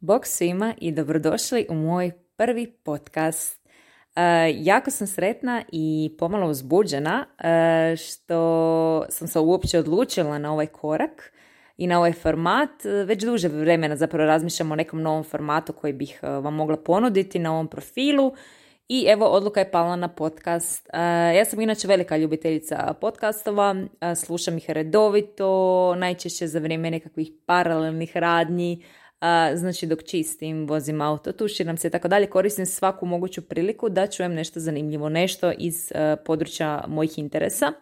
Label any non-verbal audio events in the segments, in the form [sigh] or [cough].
Bog svima i dobrodošli u moj prvi podcast. Uh, jako sam sretna i pomalo uzbuđena uh, što sam se uopće odlučila na ovaj korak i na ovaj format. Već duže vremena zapravo razmišljam o nekom novom formatu koji bih vam mogla ponuditi na ovom profilu i evo odluka je pala na podcast. Ja sam inače velika ljubiteljica podcastova, slušam ih redovito, najčešće za vrijeme nekakvih paralelnih radnji, znači dok čistim, vozim auto, tuširam se i tako dalje, koristim svaku moguću priliku da čujem nešto zanimljivo, nešto iz područja mojih interesa.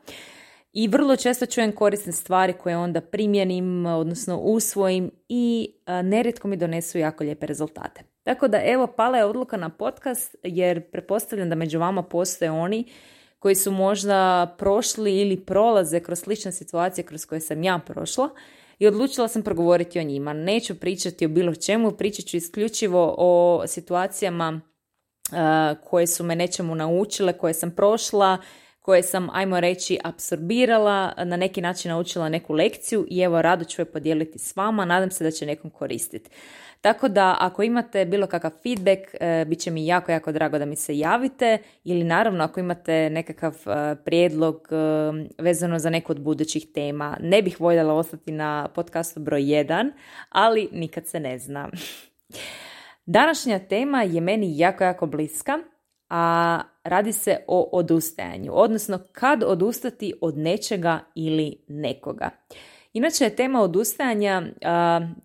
I vrlo često čujem korisne stvari koje onda primjenim, odnosno usvojim i nerijetko mi donesu jako lijepe rezultate. Tako da evo, pala je odluka na podcast jer pretpostavljam da među vama postoje oni koji su možda prošli ili prolaze kroz slične situacije kroz koje sam ja prošla i odlučila sam progovoriti o njima. Neću pričati o bilo čemu, pričat ću isključivo o situacijama koje su me nečemu naučile, koje sam prošla, koje sam, ajmo reći, apsorbirala, na neki način naučila neku lekciju i evo rado ću je podijeliti s vama, nadam se da će nekom koristiti. Tako da ako imate bilo kakav feedback, e, bit će mi jako, jako drago da mi se javite ili naravno ako imate nekakav e, prijedlog e, vezano za neku od budućih tema. Ne bih voljela ostati na podcastu broj 1, ali nikad se ne zna. [laughs] Današnja tema je meni jako, jako bliska, a radi se o odustajanju, odnosno kad odustati od nečega ili nekoga. Inače je tema odustajanja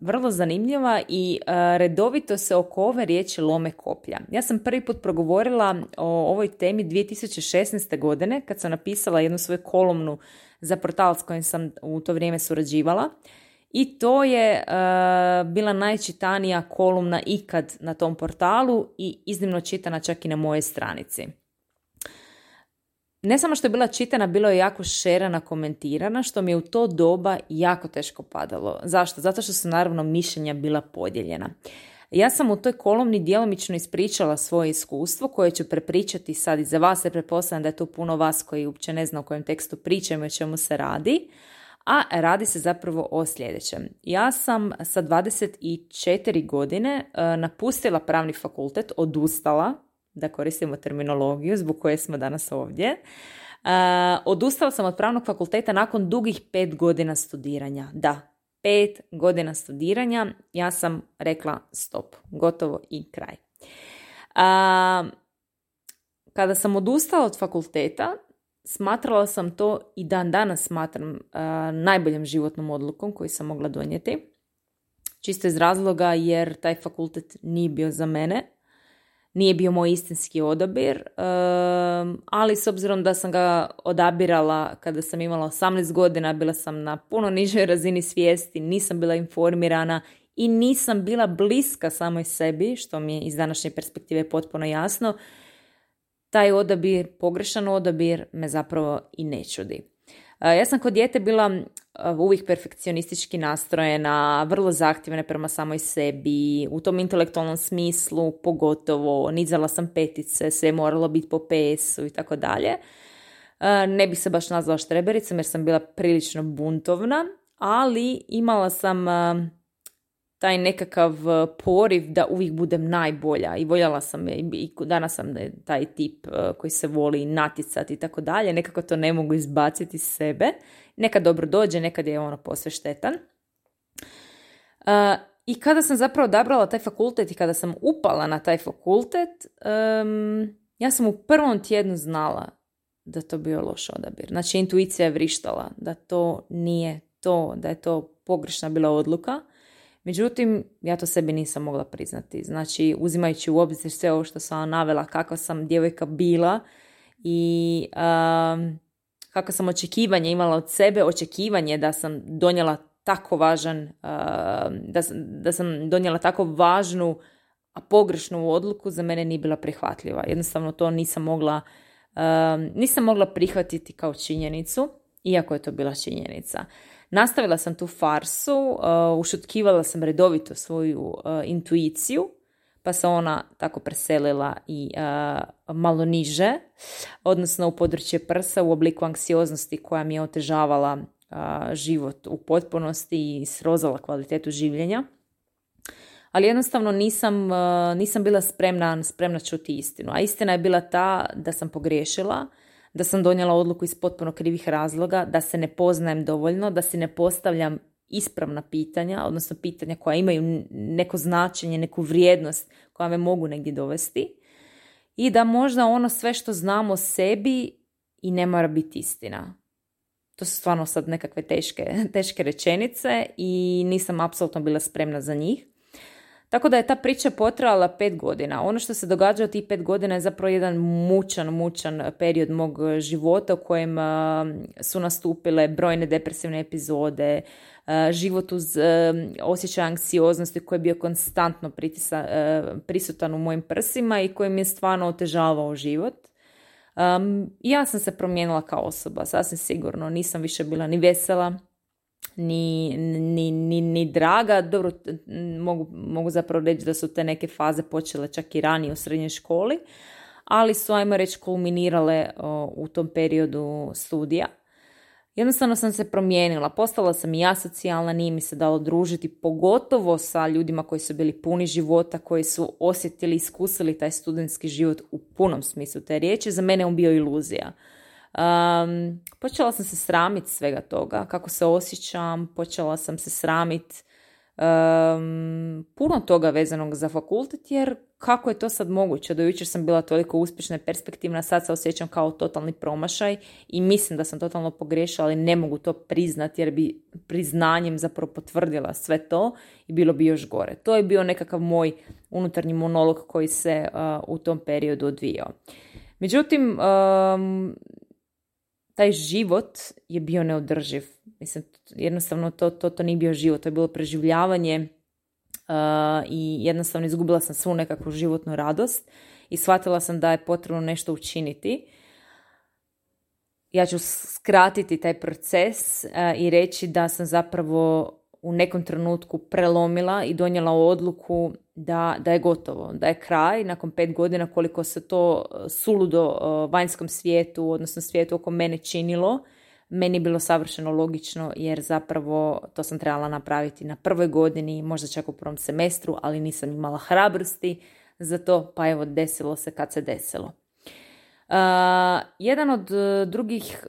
vrlo zanimljiva i redovito se oko ove riječi lome koplja. Ja sam prvi put progovorila o ovoj temi 2016. godine kad sam napisala jednu svoju kolumnu za portal s kojim sam u to vrijeme surađivala. I to je bila najčitanija kolumna ikad na tom portalu i iznimno čitana čak i na mojoj stranici ne samo što je bila čitana, bilo je jako šerana, komentirana, što mi je u to doba jako teško padalo. Zašto? Zato što su naravno mišljenja bila podijeljena. Ja sam u toj kolumni djelomično ispričala svoje iskustvo koje ću prepričati sad i za vas, jer pretpostavljam da je to puno vas koji uopće ne zna o kojem tekstu pričam i o čemu se radi. A radi se zapravo o sljedećem. Ja sam sa 24 godine eh, napustila pravni fakultet, odustala da koristimo terminologiju zbog koje smo danas ovdje. Uh, odustala sam od pravnog fakulteta nakon dugih pet godina studiranja. Da, pet godina studiranja. Ja sam rekla stop, gotovo i kraj. Uh, kada sam odustala od fakulteta, smatrala sam to i dan danas smatram uh, najboljom životnom odlukom koju sam mogla donijeti. Čisto iz razloga jer taj fakultet nije bio za mene nije bio moj istinski odabir, ali s obzirom da sam ga odabirala kada sam imala 18 godina, bila sam na puno nižoj razini svijesti, nisam bila informirana i nisam bila bliska samoj sebi, što mi je iz današnje perspektive potpuno jasno, taj odabir, pogrešan odabir, me zapravo i ne čudi. Ja sam kod dijete bila uvijek perfekcionistički nastrojena, vrlo zahtjevna prema samoj sebi, u tom intelektualnom smislu pogotovo, nizala sam petice, sve moralo biti po PS-u i tako dalje. Ne bih se baš nazvala štrebericom jer sam bila prilično buntovna, ali imala sam taj nekakav e, poriv da uvijek budem najbolja i voljela sam je i danas sam taj tip e, koji se voli naticati i tako dalje, nekako to ne mogu izbaciti iz sebe, nekad dobro dođe, nekad je ono posve štetan. E, I kada sam zapravo odabrala taj fakultet i kada sam upala na taj fakultet, ja sam u prvom tjednu znala da to bio loš odabir. Znači intuicija je vrištala da to nije to, da je to pogrešna bila odluka Međutim, ja to sebi nisam mogla priznati. Znači, uzimajući u obzir sve ovo što sam navela, kakva sam djevojka bila i um, kakva sam očekivanje imala od sebe, očekivanje da sam donijela tako važan, da, da sam donijela tako važnu, a pogrešnu odluku za mene nije bila prihvatljiva. Jednostavno to nisam mogla, nisam mogla prihvatiti kao činjenicu, iako je to bila činjenica. Nastavila sam tu farsu, uh, ušutkivala sam redovito svoju uh, intuiciju, pa se ona tako preselila i uh, malo niže, odnosno u područje prsa u obliku anksioznosti koja mi je otežavala život u potpunosti i srozala kvalitetu življenja. ali jednostavno nisam, nisam bila spremna, spremna čuti istinu. A istina je bila ta da sam pogriješila, da sam donijela odluku iz potpuno krivih razloga, da se ne poznajem dovoljno, da si ne postavljam ispravna pitanja, odnosno pitanja koja imaju neko značenje, neku vrijednost koja me mogu negdje dovesti i da možda ono sve što znamo o sebi i ne mora biti istina. To su stvarno sad nekakve teške, [laughs] teške rečenice i nisam apsolutno bila spremna za njih. Tako da je ta priča potrajala pet godina. Ono što se događa od tih pet godina je zapravo jedan mučan, mučan period mog života u kojem su nastupile brojne depresivne epizode, život uz osjećaj anksioznosti koji je bio konstantno pritisa, prisutan u mojim prsima i koji mi je stvarno otežavao život. ja sam se promijenila kao osoba, sasvim sigurno. Nisam više bila ni vesela, ni, ni, ni, ni draga. Dobro, mogu, mogu zapravo reći da su te neke faze počele čak i ranije u srednjoj školi, ali su, ajmo reći, kulminirale u tom periodu studija. Jednostavno sam se promijenila, postala sam i asocijalna, nije mi se dalo družiti, pogotovo sa ljudima koji su bili puni života, koji su osjetili, iskusili taj studentski život u punom smislu te riječi. Za mene on bio iluzija. Um, počela sam se sramiti svega toga, kako se osjećam, počela sam se sramiti um, puno toga vezanog za fakultet, jer kako je to sad moguće? Do jučer sam bila toliko uspješna i perspektivna, sad se osjećam kao totalni promašaj i mislim da sam totalno pogriješila, ali ne mogu to priznati jer bi priznanjem zapravo potvrdila sve to i bilo bi još gore. To je bio nekakav moj unutarnji monolog koji se u tom periodu odvijao. Međutim, um, taj život je bio neodrživ. Mislim, jednostavno to, to, to nije bio život, to je bilo preživljavanje uh, i jednostavno izgubila sam svu nekakvu životnu radost i shvatila sam da je potrebno nešto učiniti. Ja ću skratiti taj proces uh, i reći da sam zapravo u nekom trenutku prelomila i donijela odluku da, da je gotovo, da je kraj nakon pet godina koliko se to e, suludo e, vanjskom svijetu, odnosno svijetu oko mene činilo, meni je bilo savršeno logično jer zapravo to sam trebala napraviti na prvoj godini, možda čak u prvom semestru, ali nisam imala hrabrosti za to, pa evo desilo se kad se desilo. Uh, jedan od drugih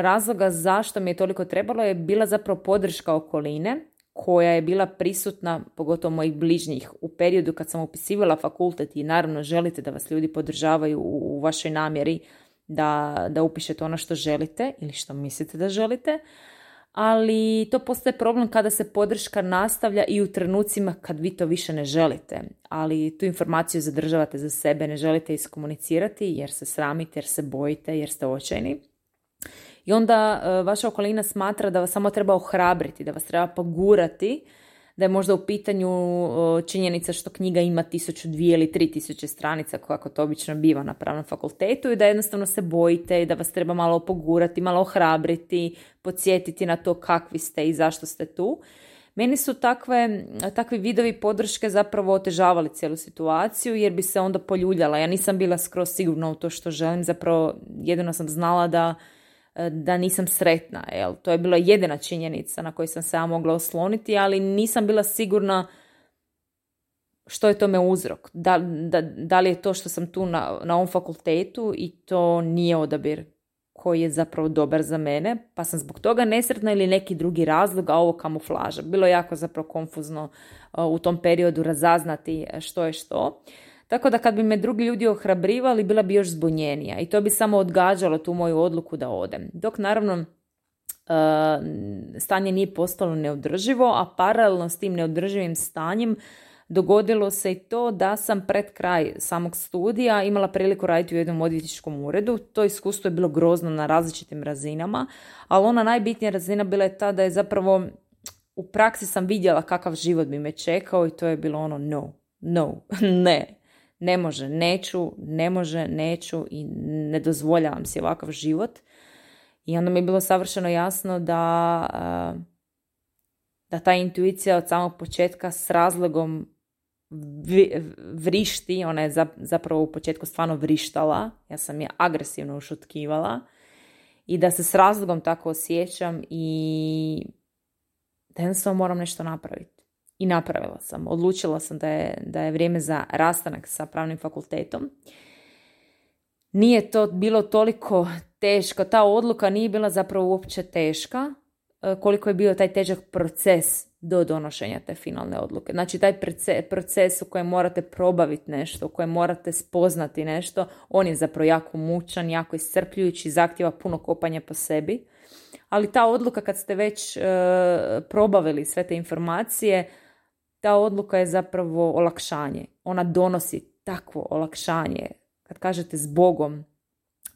razloga zašto mi je toliko trebalo je bila zapravo podrška okoline koja je bila prisutna, pogotovo mojih bližnjih, u periodu kad sam upisivala fakultet i naravno želite da vas ljudi podržavaju u, u vašoj namjeri da, da upišete ono što želite ili što mislite da želite, ali to postaje problem kada se podrška nastavlja i u trenucima kad vi to više ne želite, ali tu informaciju zadržavate za sebe, ne želite iskomunicirati jer se sramite, jer se bojite, jer ste očajni. I onda e, vaša okolina smatra da vas samo treba ohrabriti, da vas treba pogurati, da je možda u pitanju činjenica što knjiga ima tisuću, dvije ili tri tisuće stranica, kako to obično biva na pravnom fakultetu i da jednostavno se bojite i da vas treba malo pogurati, malo ohrabriti, podsjetiti na to kakvi ste i zašto ste tu. Meni su takve, takvi vidovi podrške zapravo otežavali cijelu situaciju jer bi se onda poljuljala. Ja nisam bila skroz sigurna u to što želim, zapravo jedino sam znala da E, da nisam sretna. Jel? To je bila jedina činjenica na koju sam se ja mogla osloniti, ali nisam bila sigurna što je tome uzrok. Da, da, da li je to što sam tu na, na ovom fakultetu i to nije odabir koji je zapravo dobar za mene, pa sam zbog toga nesretna ili neki drugi razlog, a ovo kamuflaža. Bilo je jako zapravo konfuzno e, u tom periodu razaznati što je što. Tako da kad bi me drugi ljudi ohrabrivali, bila bi još zbunjenija i to bi samo odgađalo tu moju odluku da odem. Dok naravno e, stanje nije postalo neodrživo, a paralelno s tim neodrživim stanjem dogodilo se i to da sam pred kraj samog studija imala priliku raditi u jednom odvjetničkom uredu. To iskustvo je bilo grozno na različitim razinama, ali ona najbitnija razina bila je ta da je zapravo u praksi sam vidjela kakav život bi me čekao i to je bilo ono no, no, [laughs] ne, ne može, neću, ne može, neću i ne dozvoljavam si ovakav život. I onda mi je bilo savršeno jasno da, da ta intuicija od samog početka s razlogom vrišti, ona je zapravo u početku stvarno vrištala, ja sam je agresivno ušutkivala i da se s razlogom tako osjećam i da jednostavno moram nešto napraviti. I napravila sam. Odlučila sam da je, da je vrijeme za rastanak sa pravnim fakultetom. Nije to bilo toliko teško, ta odluka nije bila zapravo uopće teška, e, koliko je bio taj težak proces do donošenja te finalne odluke. Znači taj proces u kojem morate probaviti nešto, u kojem morate spoznati nešto, on je zapravo jako mučan, jako iscrpljujući, zahtjeva puno kopanja po sebi. Ali ta odluka kad ste već e, probavili sve te informacije, ta odluka je zapravo olakšanje. Ona donosi takvo olakšanje. Kad kažete s Bogom,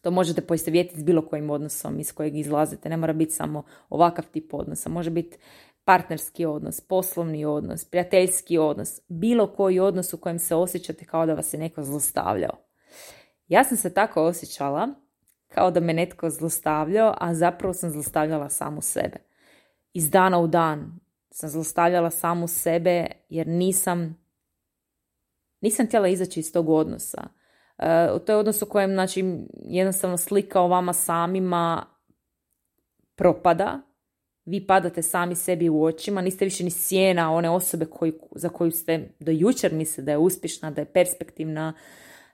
to možete poistovjetiti s bilo kojim odnosom iz kojeg izlazite. Ne mora biti samo ovakav tip odnosa. Može biti partnerski odnos, poslovni odnos, prijateljski odnos, bilo koji odnos u kojem se osjećate kao da vas je neko zlostavljao. Ja sam se tako osjećala kao da me netko zlostavljao, a zapravo sam zlostavljala samu sebe. Iz dana u dan sam zlostavljala samu sebe jer nisam nisam htjela izaći iz tog odnosa. Uh, to je odnos u kojem znači, jednostavno slika o vama samima propada, vi padate sami sebi u očima, niste više ni sjena one osobe koji, za koju ste do jučer misle da je uspješna, da je perspektivna,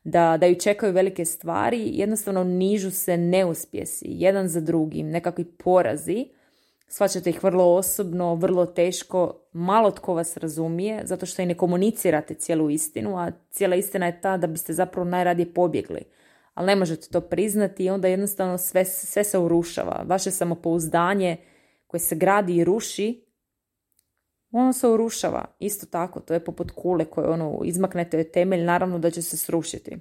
da, da ju čekaju velike stvari, jednostavno nižu se neuspjesi, jedan za drugim, nekakvi porazi, shvaćate ih vrlo osobno, vrlo teško, malo tko vas razumije, zato što i ne komunicirate cijelu istinu, a cijela istina je ta da biste zapravo najradije pobjegli. Ali ne možete to priznati i onda jednostavno sve, sve se urušava. Vaše samopouzdanje koje se gradi i ruši, ono se urušava. Isto tako, to je poput kule koje ono izmaknete temelj, naravno da će se srušiti.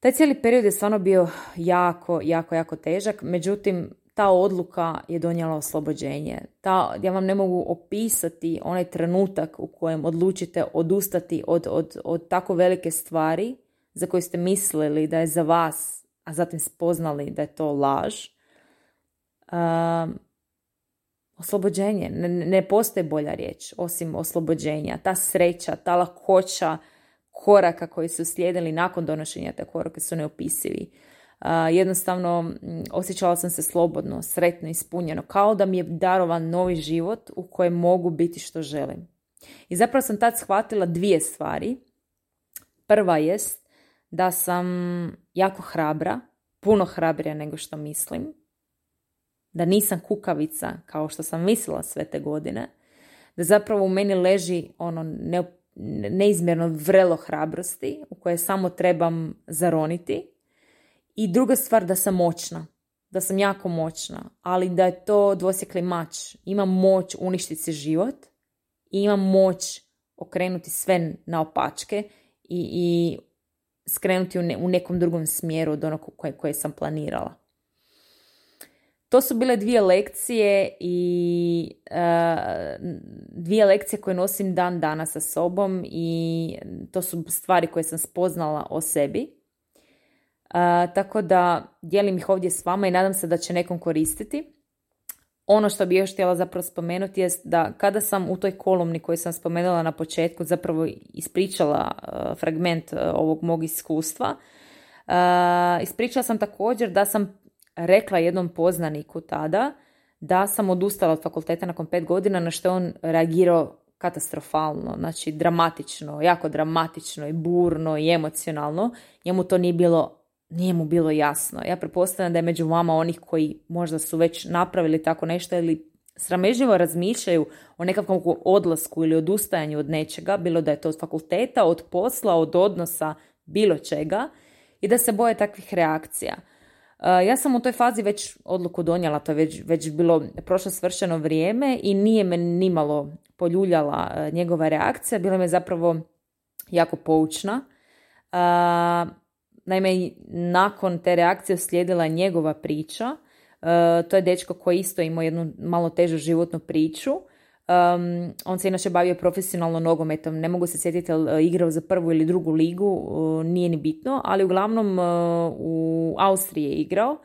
Taj cijeli period je stvarno bio jako, jako, jako težak, međutim, ta odluka je donijela oslobođenje. Ta, ja vam ne mogu opisati onaj trenutak u kojem odlučite odustati od, od, od tako velike stvari za koje ste mislili da je za vas, a zatim spoznali da je to laž. Um, oslobođenje. Ne, ne postoji bolja riječ osim oslobođenja. Ta sreća, ta lakoća koraka koji su slijedili nakon donošenja te korake su neopisivi jednostavno osjećala sam se slobodno, sretno, ispunjeno, kao da mi je darovan novi život u kojem mogu biti što želim. I zapravo sam tad shvatila dvije stvari. Prva jest da sam jako hrabra, puno hrabrija nego što mislim, da nisam kukavica kao što sam mislila sve te godine, da zapravo u meni leži ono ne, neizmjerno vrelo hrabrosti u koje samo trebam zaroniti i druga stvar da sam moćna, da sam jako moćna, ali da je to dvosjekli mač. Imam moć uništiti se život i imam moć okrenuti sve na opačke i, i skrenuti u, u nekom drugom smjeru od onog koje, koje sam planirala. To su bile dvije lekcije i uh, dvije lekcije koje nosim dan dana sa sobom i to su stvari koje sam spoznala o sebi tako da dijelim ih ovdje s vama i nadam se da će nekom koristiti. Ono što bih još htjela zapravo spomenuti jest da kada sam u toj kolumni koju sam spomenula na početku zapravo ispričala fragment ovog mog iskustva, ispričala sam također da sam rekla jednom poznaniku tada da sam odustala od fakulteta nakon pet godina na što je on reagirao katastrofalno, znači dramatično, jako dramatično i burno i emocionalno. Njemu to nije bilo nije mu bilo jasno. Ja pretpostavljam da je među vama onih koji možda su već napravili tako nešto ili sramežljivo razmišljaju o nekakvom odlasku ili odustajanju od nečega, bilo da je to od fakulteta, od posla, od odnosa, bilo čega i da se boje takvih reakcija. Uh, ja sam u toj fazi već odluku donijela, to je već, već bilo prošlo svršeno vrijeme i nije me nimalo poljuljala uh, njegova reakcija, bila me zapravo jako poučna. Naime, nakon te reakcije slijedila njegova priča. E, to je dečko koji isto imao jednu malo težu životnu priču. Um, on se inače bavio profesionalno nogometom, ne mogu se sjetiti ali igrao za prvu ili drugu ligu, uh, nije ni bitno, ali uglavnom uh, u Austriji je igrao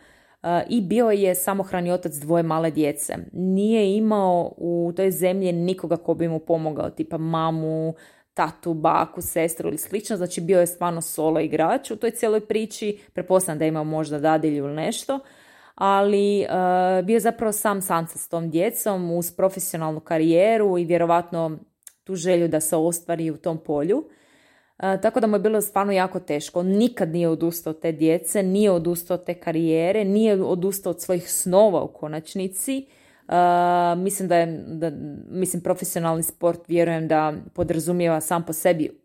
i bio je samohrani otac dvoje male djece. Nije imao u toj zemlji nikoga ko bi mu pomogao, tipa mamu, tatu, baku, sestru ili slično, znači bio je stvarno solo igrač u toj cijeloj priči, pretpostavljam da je imao možda dadilju ili nešto, ali uh, bio je zapravo sam samca s tom djecom uz profesionalnu karijeru i vjerovatno tu želju da se ostvari u tom polju. tako da mu je bilo stvarno jako teško. nikad nije odustao od te djece, nije odustao od te karijere, nije odustao od svojih snova u konačnici. Mislim da je, da, mislim profesionalni sport vjerujem da podrazumijeva sam po sebi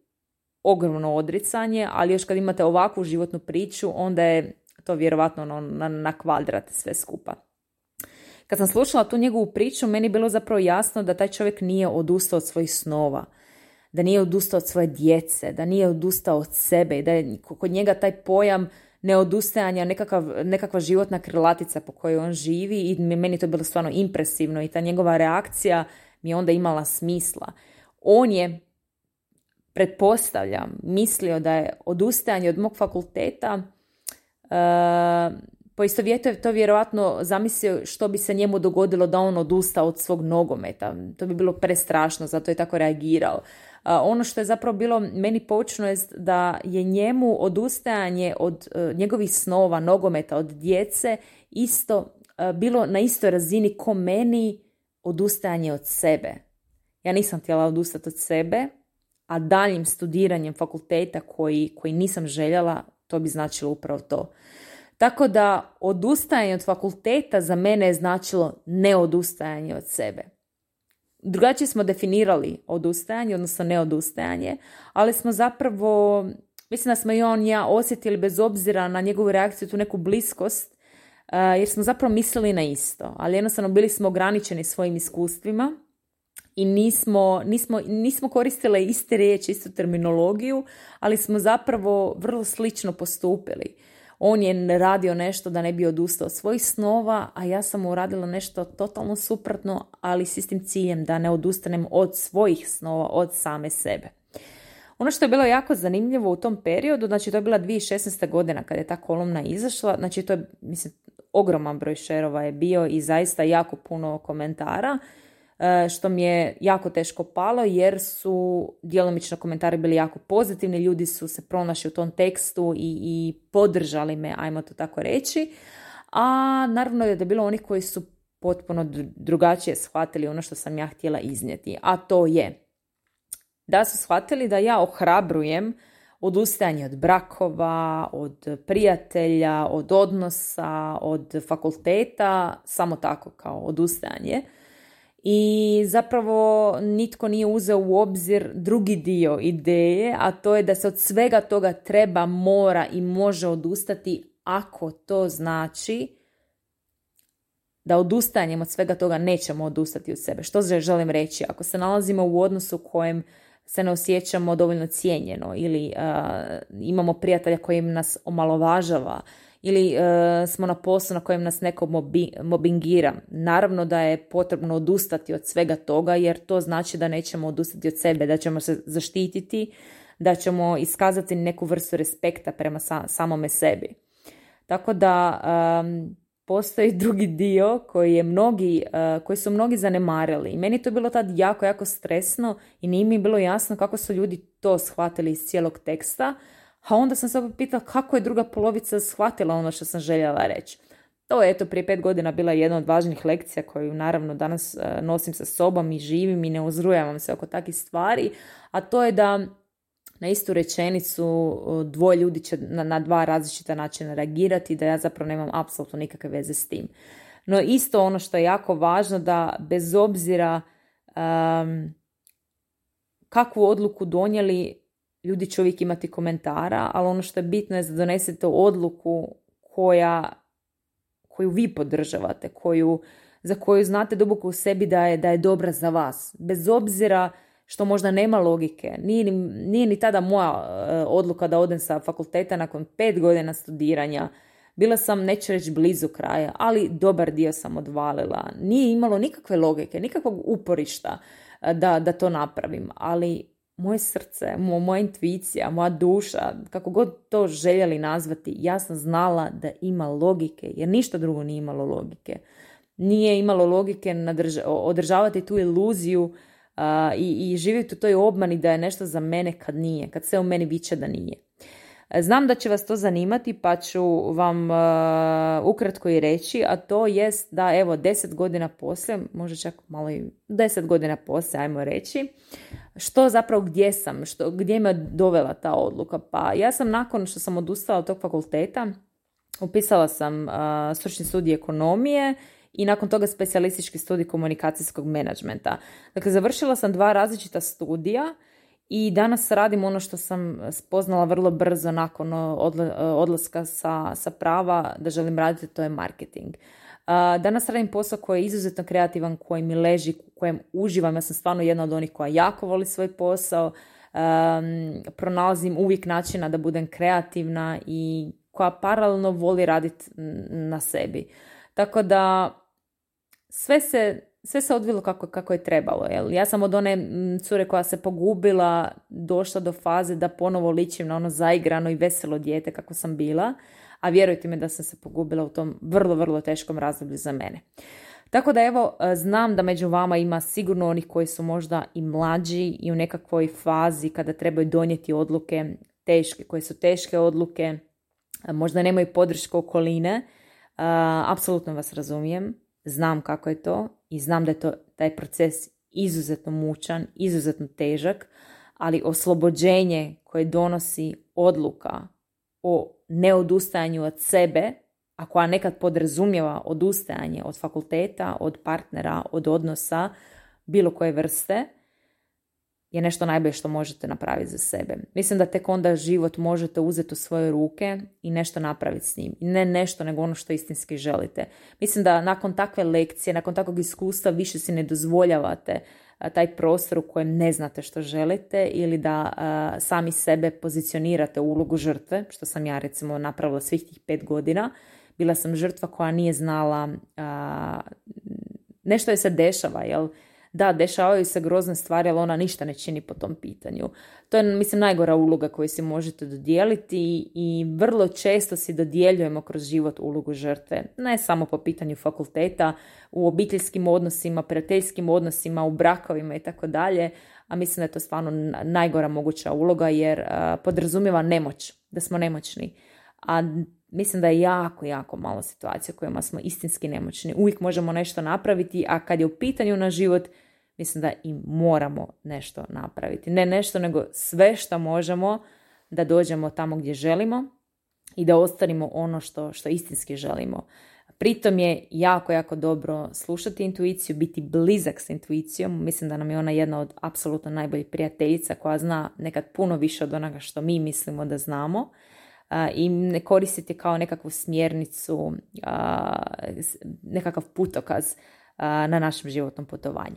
ogromno odricanje, ali još kad imate ovakvu životnu priču, onda je to vjerovatno ono, na, na kvadrat sve skupa. Kad sam slušala tu njegovu priču, meni je bilo zapravo jasno da taj čovjek nije odustao od svojih snova, da nije odustao od svoje djece, da nije odustao od sebe, da je kod njega taj pojam neodustajanja, nekakav, nekakva životna krilatica po kojoj on živi i meni to bilo stvarno impresivno i ta njegova reakcija mi je onda imala smisla. On je, pretpostavljam, mislio da je odustajanje od mog fakulteta poistovjetio je to vjerojatno zamislio što bi se njemu dogodilo da on odusta od svog nogometa. To bi bilo prestrašno, zato je tako reagirao. Ono što je zapravo bilo meni poučno je da je njemu odustajanje od e, njegovih snova, nogometa, od djece isto e, bilo na istoj razini ko meni odustajanje od sebe. Ja nisam htjela odustati od sebe, a daljim studiranjem fakulteta koji, koji nisam željela to bi značilo upravo to. Tako da odustajanje od fakulteta za mene je značilo neodustajanje od sebe. Drugačije smo definirali odustajanje, odnosno neodustajanje, ali smo zapravo, mislim da smo i on ja osjetili bez obzira na njegovu reakciju, tu neku bliskost, eh, jer smo zapravo mislili na isto, ali jednostavno bili smo ograničeni svojim iskustvima i nismo, nismo, nismo koristile iste riječi, istu terminologiju, ali smo zapravo vrlo slično postupili. On je radio nešto da ne bi odustao od svojih snova, a ja sam radila nešto totalno suprotno, ali s istim ciljem da ne odustanem od svojih snova, od same sebe. Ono što je bilo jako zanimljivo u tom periodu, znači to je bila 2016. godina kada je ta kolumna izašla, znači to je, mislim, ogroman broj šerova je bio i zaista jako puno komentara. E, što mi je jako teško palo jer su djelomično komentari bili jako pozitivni, ljudi su se pronašli u tom tekstu i, i podržali me, ajmo to tako reći. A naravno je da je bilo onih koji su potpuno drugačije shvatili ono što sam ja htjela iznijeti, a to je da su shvatili da ja ohrabrujem odustajanje od brakova, od prijatelja, od odnosa, od fakulteta, samo tako kao odustajanje i zapravo nitko nije uzeo u obzir drugi dio ideje, a to je da se od svega toga treba, mora i može odustati ako to znači da odustajanjem od svega toga nećemo odustati od sebe. Što želim reći? Ako se nalazimo u odnosu u kojem se ne osjećamo dovoljno cijenjeno ili imamo prijatelja koji nas omalovažava ili e, smo na poslu na kojem nas neko mobi, mobingira. Naravno da je potrebno odustati od svega toga jer to znači da nećemo odustati od sebe, da ćemo se zaštititi, da ćemo iskazati neku vrstu respekta prema samome sebi. Tako da postoji [laughs] drugi dio koji, je mnogi, e, koji su mnogi zanemarili. I meni to bilo tad jako, jako stresno i nije mi bilo jasno kako su ljudi to shvatili iz cijelog teksta a onda sam se pitala kako je druga polovica shvatila ono što sam željela reći. To je eto prije pet godina bila jedna od važnih lekcija koju naravno danas e, nosim sa sobom i živim i ne uzrujavam se oko takvih stvari, a to je da na istu rečenicu dvoje ljudi će na, na dva različita načina reagirati da ja zapravo nemam apsolutno nikakve veze s tim. No isto ono što je jako važno da bez obzira um, kakvu odluku donijeli ljudi će uvijek imati komentara, ali ono što je bitno je da donesete odluku koja, koju vi podržavate, koju, za koju znate duboko u sebi da je, da je dobra za vas. Bez obzira što možda nema logike. Nije ni, nije ni tada moja uh, odluka da odem sa fakulteta nakon pet godina studiranja. Bila sam, neću reći blizu kraja, ali dobar dio sam odvalila. Nije imalo nikakve logike, nikakvog uporišta uh, da, da to napravim, ali moje srce, moja intuicija, moja duša, kako god to željeli nazvati, ja sam znala da ima logike, jer ništa drugo nije imalo logike. Nije imalo logike održavati tu iluziju i, i živjeti u toj obmani da je nešto za mene kad nije, kad sve u meni viče da nije. Znam da će vas to zanimati pa ću vam ukratko i reći, a to jest da evo deset godina poslije, možda čak malo i deset godina poslije, ajmo reći, što zapravo gdje sam, što, gdje me dovela ta odluka. Pa ja sam nakon što sam odustala od tog fakulteta, upisala sam stručni studij ekonomije i nakon toga specijalistički studij komunikacijskog menadžmenta. Dakle, završila sam dva različita studija i danas radim ono što sam spoznala vrlo brzo nakon odlaska sa, sa prava da želim raditi, to je marketing. Danas radim posao koji je izuzetno kreativan, koji mi leži, kojem uživam. Ja sam stvarno jedna od onih koja jako voli svoj posao. pronalazim uvijek načina da budem kreativna i koja paralelno voli raditi na sebi. Tako da sve se, sve se odvilo kako, kako je trebalo. Jel? Ja sam od one cure koja se pogubila došla do faze da ponovo ličim na ono zaigrano i veselo dijete kako sam bila, a vjerujte mi da sam se pogubila u tom vrlo, vrlo teškom razdoblju za mene. Tako da evo, znam da među vama ima sigurno onih koji su možda i mlađi i u nekakvoj fazi kada trebaju donijeti odluke teške, koje su teške odluke, možda nemaju podršku okoline, apsolutno vas razumijem znam kako je to i znam da je to taj proces izuzetno mučan, izuzetno težak, ali oslobođenje koje donosi odluka o neodustajanju od sebe, a koja nekad podrazumijeva odustajanje od fakulteta, od partnera, od odnosa, bilo koje vrste, je nešto najbolje što možete napraviti za sebe. Mislim da tek onda život možete uzeti u svoje ruke i nešto napraviti s njim. Ne nešto, nego ono što istinski želite. Mislim da nakon takve lekcije, nakon takvog iskustva više si ne dozvoljavate taj prostor u kojem ne znate što želite ili da sami sebe pozicionirate u ulogu žrtve, što sam ja recimo napravila svih tih pet godina. Bila sam žrtva koja nije znala nešto je se dešava, jel? Da, dešavaju se grozne stvari, ali ona ništa ne čini po tom pitanju. To je, mislim, najgora uloga koju si možete dodijeliti i vrlo često si dodjeljujemo kroz život ulogu žrtve. Ne samo po pitanju fakulteta, u obiteljskim odnosima, prijateljskim odnosima, u brakovima i tako dalje, a mislim da je to stvarno najgora moguća uloga jer podrazumijeva nemoć, da smo nemoćni. A mislim da je jako, jako malo situacija u kojima smo istinski nemoćni. Uvijek možemo nešto napraviti, a kad je u pitanju na život, mislim da i moramo nešto napraviti. Ne nešto, nego sve što možemo da dođemo tamo gdje želimo i da ostvarimo ono što, što istinski želimo. Pritom je jako, jako dobro slušati intuiciju, biti blizak s intuicijom. Mislim da nam je ona jedna od apsolutno najboljih prijateljica koja zna nekad puno više od onoga što mi mislimo da znamo i ne koristiti kao nekakvu smjernicu, nekakav putokaz na našem životnom putovanju.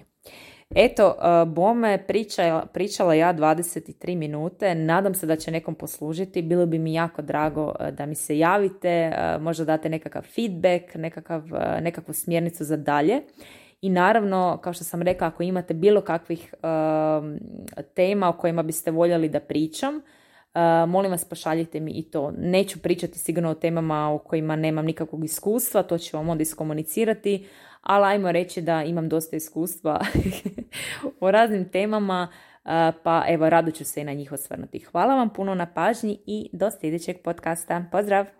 Eto, bome pričala, pričala ja 23 minute, nadam se da će nekom poslužiti, bilo bi mi jako drago da mi se javite, možda date nekakav feedback, nekakav, nekakvu smjernicu za dalje. I naravno, kao što sam rekla, ako imate bilo kakvih tema o kojima biste voljeli da pričam, molim vas pošaljite mi i to. Neću pričati sigurno o temama o kojima nemam nikakvog iskustva, to ću vam onda iskomunicirati, ali ajmo reći da imam dosta iskustva [laughs] o raznim temama, pa evo rado ću se i na njih osvrnuti. Hvala vam puno na pažnji i do sljedećeg podcasta. Pozdrav!